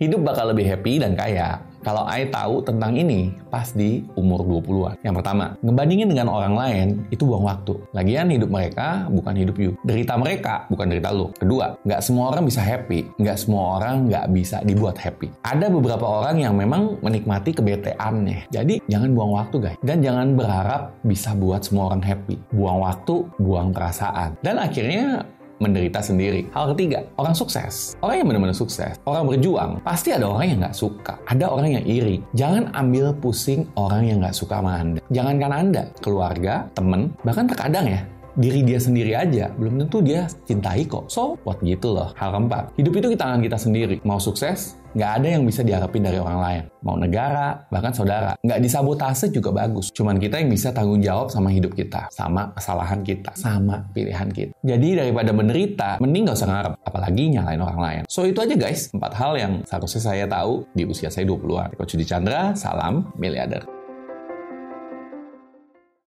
Hidup bakal lebih happy dan kaya kalau I tahu tentang ini pas di umur 20-an. Yang pertama, ngebandingin dengan orang lain itu buang waktu. Lagian hidup mereka bukan hidup you. Derita mereka bukan derita lo. Kedua, nggak semua orang bisa happy. Nggak semua orang nggak bisa dibuat happy. Ada beberapa orang yang memang menikmati kebeteannya. Jadi jangan buang waktu guys. Dan jangan berharap bisa buat semua orang happy. Buang waktu, buang perasaan. Dan akhirnya menderita sendiri. Hal ketiga, orang sukses. Orang yang benar-benar sukses, orang berjuang, pasti ada orang yang nggak suka. Ada orang yang iri. Jangan ambil pusing orang yang nggak suka sama Anda. Jangankan Anda, keluarga, temen, bahkan terkadang ya, diri dia sendiri aja belum tentu dia cintai kok. So, buat gitu loh. Hal keempat, hidup itu di tangan kita sendiri. Mau sukses, nggak ada yang bisa diharapin dari orang lain. Mau negara, bahkan saudara. Nggak disabotase juga bagus. Cuman kita yang bisa tanggung jawab sama hidup kita. Sama kesalahan kita. Sama pilihan kita. Jadi daripada menderita, mending nggak usah ngarep. Apalagi nyalain orang lain. So itu aja guys. Empat hal yang seharusnya saya tahu di usia saya 20-an. Coach Chandra, salam miliarder.